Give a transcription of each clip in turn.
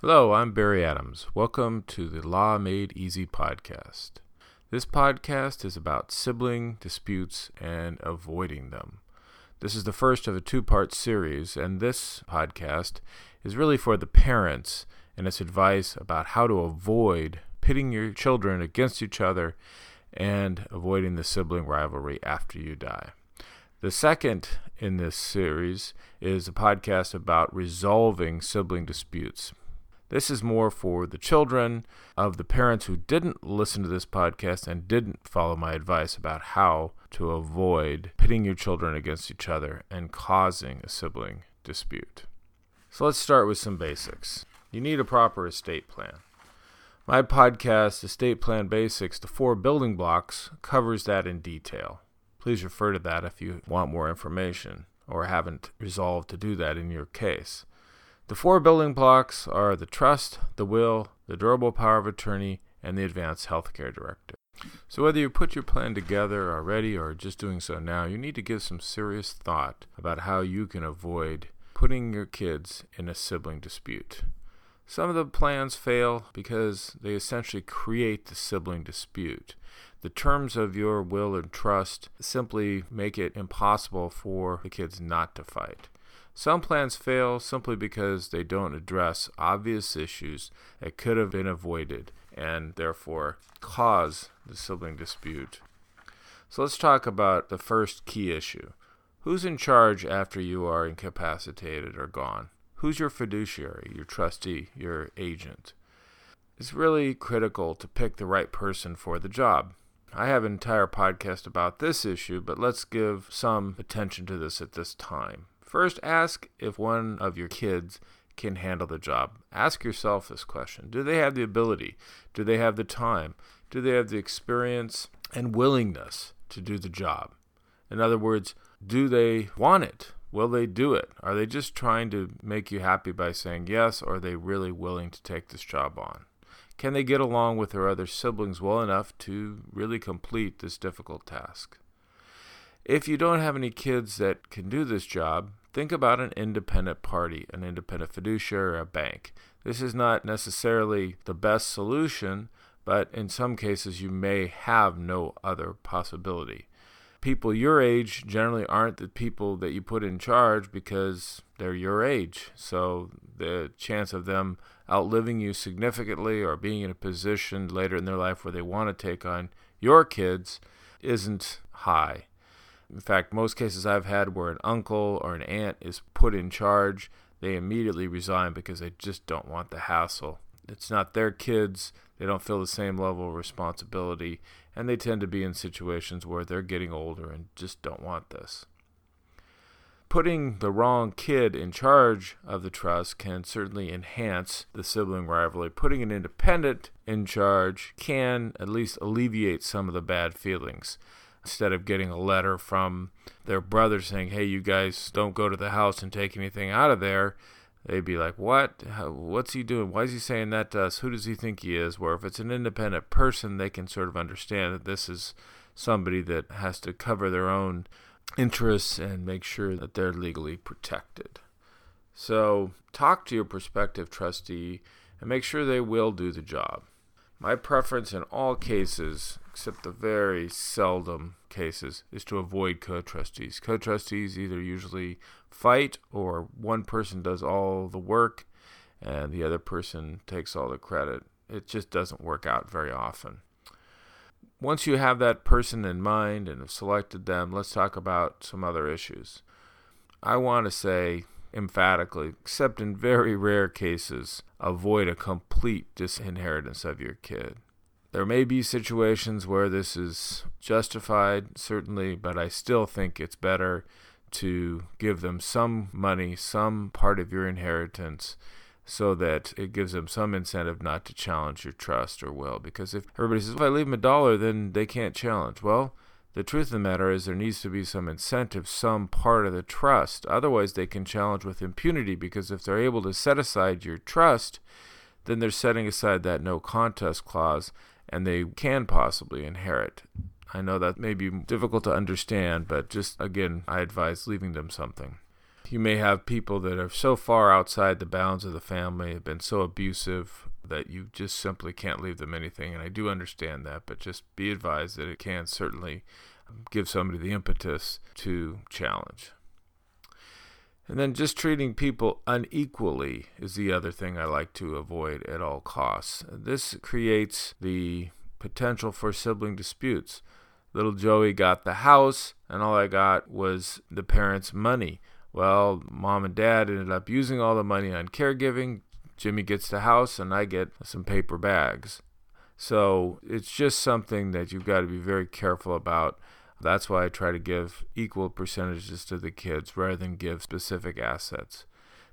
Hello, I'm Barry Adams. Welcome to the Law Made Easy podcast. This podcast is about sibling disputes and avoiding them. This is the first of a two part series, and this podcast is really for the parents and its advice about how to avoid pitting your children against each other and avoiding the sibling rivalry after you die. The second in this series is a podcast about resolving sibling disputes. This is more for the children of the parents who didn't listen to this podcast and didn't follow my advice about how to avoid pitting your children against each other and causing a sibling dispute. So let's start with some basics. You need a proper estate plan. My podcast, Estate Plan Basics, the four building blocks, covers that in detail. Please refer to that if you want more information or haven't resolved to do that in your case. The four building blocks are the trust, the will, the durable power of attorney, and the advanced healthcare directive. So, whether you put your plan together already or just doing so now, you need to give some serious thought about how you can avoid putting your kids in a sibling dispute. Some of the plans fail because they essentially create the sibling dispute. The terms of your will and trust simply make it impossible for the kids not to fight. Some plans fail simply because they don't address obvious issues that could have been avoided and therefore cause the sibling dispute. So let's talk about the first key issue. Who's in charge after you are incapacitated or gone? Who's your fiduciary, your trustee, your agent? It's really critical to pick the right person for the job. I have an entire podcast about this issue, but let's give some attention to this at this time. First, ask if one of your kids can handle the job. Ask yourself this question Do they have the ability? Do they have the time? Do they have the experience and willingness to do the job? In other words, do they want it? Will they do it? Are they just trying to make you happy by saying yes, or are they really willing to take this job on? Can they get along with their other siblings well enough to really complete this difficult task? If you don't have any kids that can do this job, think about an independent party, an independent fiduciary, a bank. This is not necessarily the best solution, but in some cases you may have no other possibility. People your age generally aren't the people that you put in charge because they're your age. So the chance of them outliving you significantly or being in a position later in their life where they want to take on your kids isn't high. In fact, most cases I've had where an uncle or an aunt is put in charge, they immediately resign because they just don't want the hassle. It's not their kids, they don't feel the same level of responsibility, and they tend to be in situations where they're getting older and just don't want this. Putting the wrong kid in charge of the trust can certainly enhance the sibling rivalry. Putting an independent in charge can at least alleviate some of the bad feelings instead of getting a letter from their brother saying, "Hey, you guys don't go to the house and take anything out of there." They'd be like, "What? What's he doing? Why is he saying that to us? Who does he think he is?" Where if it's an independent person, they can sort of understand that this is somebody that has to cover their own interests and make sure that they're legally protected. So, talk to your prospective trustee and make sure they will do the job. My preference in all cases, except the very seldom cases, is to avoid co trustees. Co trustees either usually fight or one person does all the work and the other person takes all the credit. It just doesn't work out very often. Once you have that person in mind and have selected them, let's talk about some other issues. I want to say emphatically, except in very rare cases, avoid a complete disinheritance of your kid. There may be situations where this is justified, certainly, but I still think it's better to give them some money, some part of your inheritance, so that it gives them some incentive not to challenge your trust or will. Because if everybody says, if I leave them a dollar, then they can't challenge. Well, the truth of the matter is, there needs to be some incentive, some part of the trust. Otherwise, they can challenge with impunity because if they're able to set aside your trust, then they're setting aside that no contest clause and they can possibly inherit. I know that may be difficult to understand, but just again, I advise leaving them something. You may have people that are so far outside the bounds of the family, have been so abusive that you just simply can't leave them anything. And I do understand that, but just be advised that it can certainly give somebody the impetus to challenge. And then just treating people unequally is the other thing I like to avoid at all costs. This creates the potential for sibling disputes. Little Joey got the house, and all I got was the parents' money. Well, mom and dad ended up using all the money on caregiving. Jimmy gets the house, and I get some paper bags. So it's just something that you've got to be very careful about that's why I try to give equal percentages to the kids rather than give specific assets.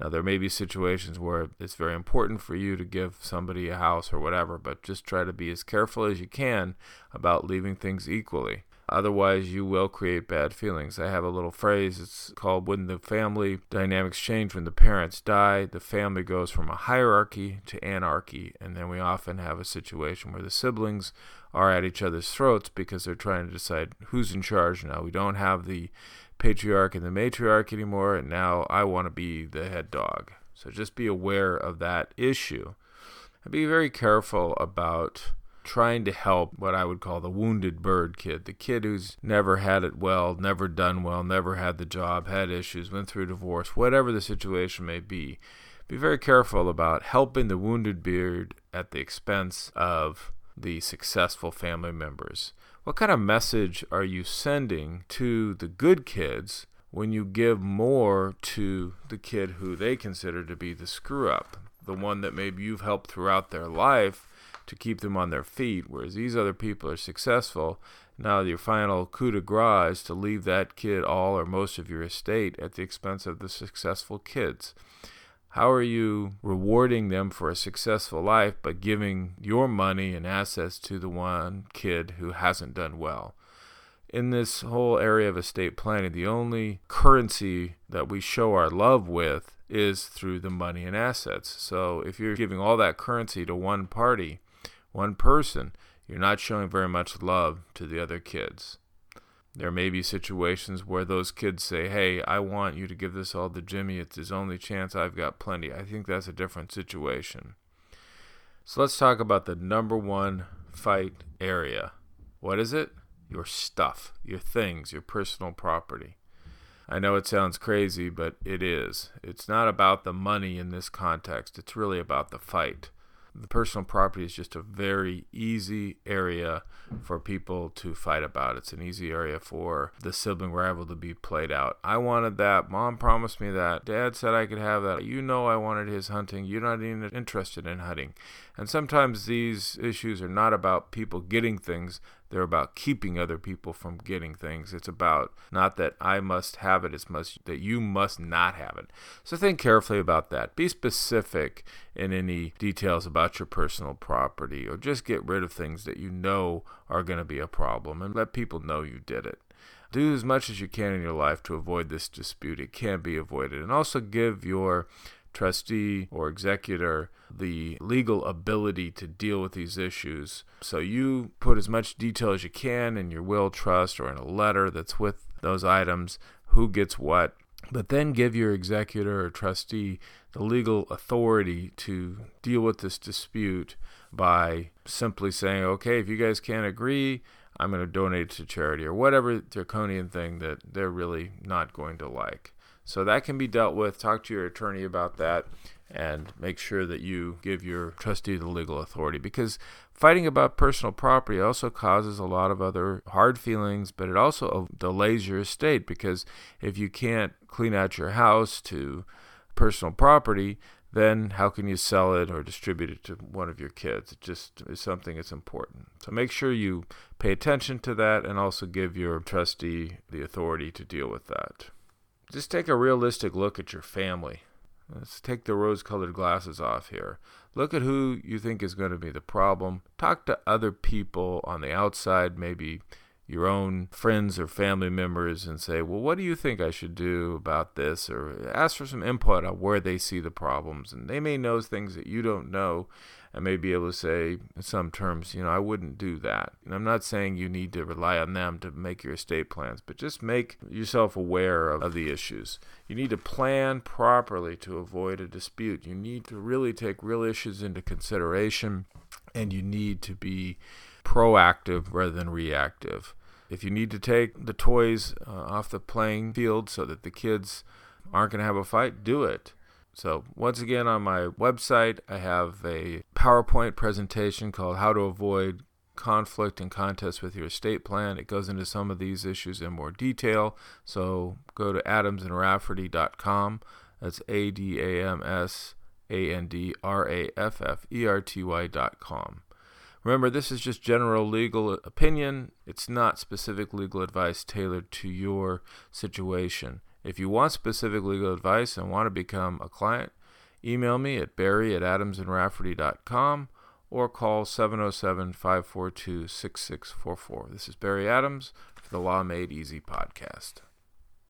Now, there may be situations where it's very important for you to give somebody a house or whatever, but just try to be as careful as you can about leaving things equally. Otherwise, you will create bad feelings. I have a little phrase. It's called when the family dynamics change. When the parents die, the family goes from a hierarchy to anarchy. And then we often have a situation where the siblings are at each other's throats because they're trying to decide who's in charge now. We don't have the patriarch and the matriarch anymore, and now I want to be the head dog. So just be aware of that issue. And be very careful about trying to help what I would call the wounded bird kid, the kid who's never had it well, never done well, never had the job, had issues, went through divorce, whatever the situation may be. Be very careful about helping the wounded bird at the expense of the successful family members. What kind of message are you sending to the good kids when you give more to the kid who they consider to be the screw up, the one that maybe you've helped throughout their life to keep them on their feet, whereas these other people are successful? Now, your final coup de grace is to leave that kid all or most of your estate at the expense of the successful kids. How are you rewarding them for a successful life but giving your money and assets to the one kid who hasn't done well? In this whole area of estate planning, the only currency that we show our love with is through the money and assets. So if you're giving all that currency to one party, one person, you're not showing very much love to the other kids. There may be situations where those kids say, Hey, I want you to give this all to Jimmy. It's his only chance. I've got plenty. I think that's a different situation. So let's talk about the number one fight area. What is it? Your stuff, your things, your personal property. I know it sounds crazy, but it is. It's not about the money in this context, it's really about the fight the personal property is just a very easy area for people to fight about. It's an easy area for the sibling rival to be played out. I wanted that. Mom promised me that. Dad said I could have that. You know I wanted his hunting. You're not even interested in hunting. And sometimes these issues are not about people getting things, they're about keeping other people from getting things. It's about not that I must have it, it's much that you must not have it. So think carefully about that. Be specific in any details about your personal property, or just get rid of things that you know are going to be a problem and let people know you did it do as much as you can in your life to avoid this dispute. It can't be avoided. And also give your trustee or executor the legal ability to deal with these issues. So you put as much detail as you can in your will, trust, or in a letter that's with those items who gets what. But then give your executor or trustee the legal authority to deal with this dispute by simply saying, okay, if you guys can't agree, I'm going to donate it to charity or whatever draconian thing that they're really not going to like. So that can be dealt with. Talk to your attorney about that and make sure that you give your trustee the legal authority because fighting about personal property also causes a lot of other hard feelings, but it also delays your estate because if you can't clean out your house to personal property, then how can you sell it or distribute it to one of your kids? It just is something that's important. So make sure you pay attention to that and also give your trustee the authority to deal with that. Just take a realistic look at your family. Let's take the rose colored glasses off here. Look at who you think is going to be the problem. Talk to other people on the outside, maybe your own friends or family members and say, well, what do you think I should do about this? Or ask for some input on where they see the problems. And they may know things that you don't know and may be able to say, in some terms, you know, I wouldn't do that. And I'm not saying you need to rely on them to make your estate plans, but just make yourself aware of, of the issues. You need to plan properly to avoid a dispute. You need to really take real issues into consideration, and you need to be proactive rather than reactive. If you need to take the toys uh, off the playing field so that the kids aren't going to have a fight, do it. So, once again, on my website, I have a PowerPoint presentation called How to Avoid Conflict and Contest with Your Estate Plan. It goes into some of these issues in more detail. So, go to adamsandrafferty.com. That's A D A M S A N D R A F F E R T Y.com. Remember, this is just general legal opinion. It's not specific legal advice tailored to your situation. If you want specific legal advice and want to become a client, email me at barry at adamsandrafferty.com or call 707 542 6644. This is Barry Adams for the Law Made Easy podcast.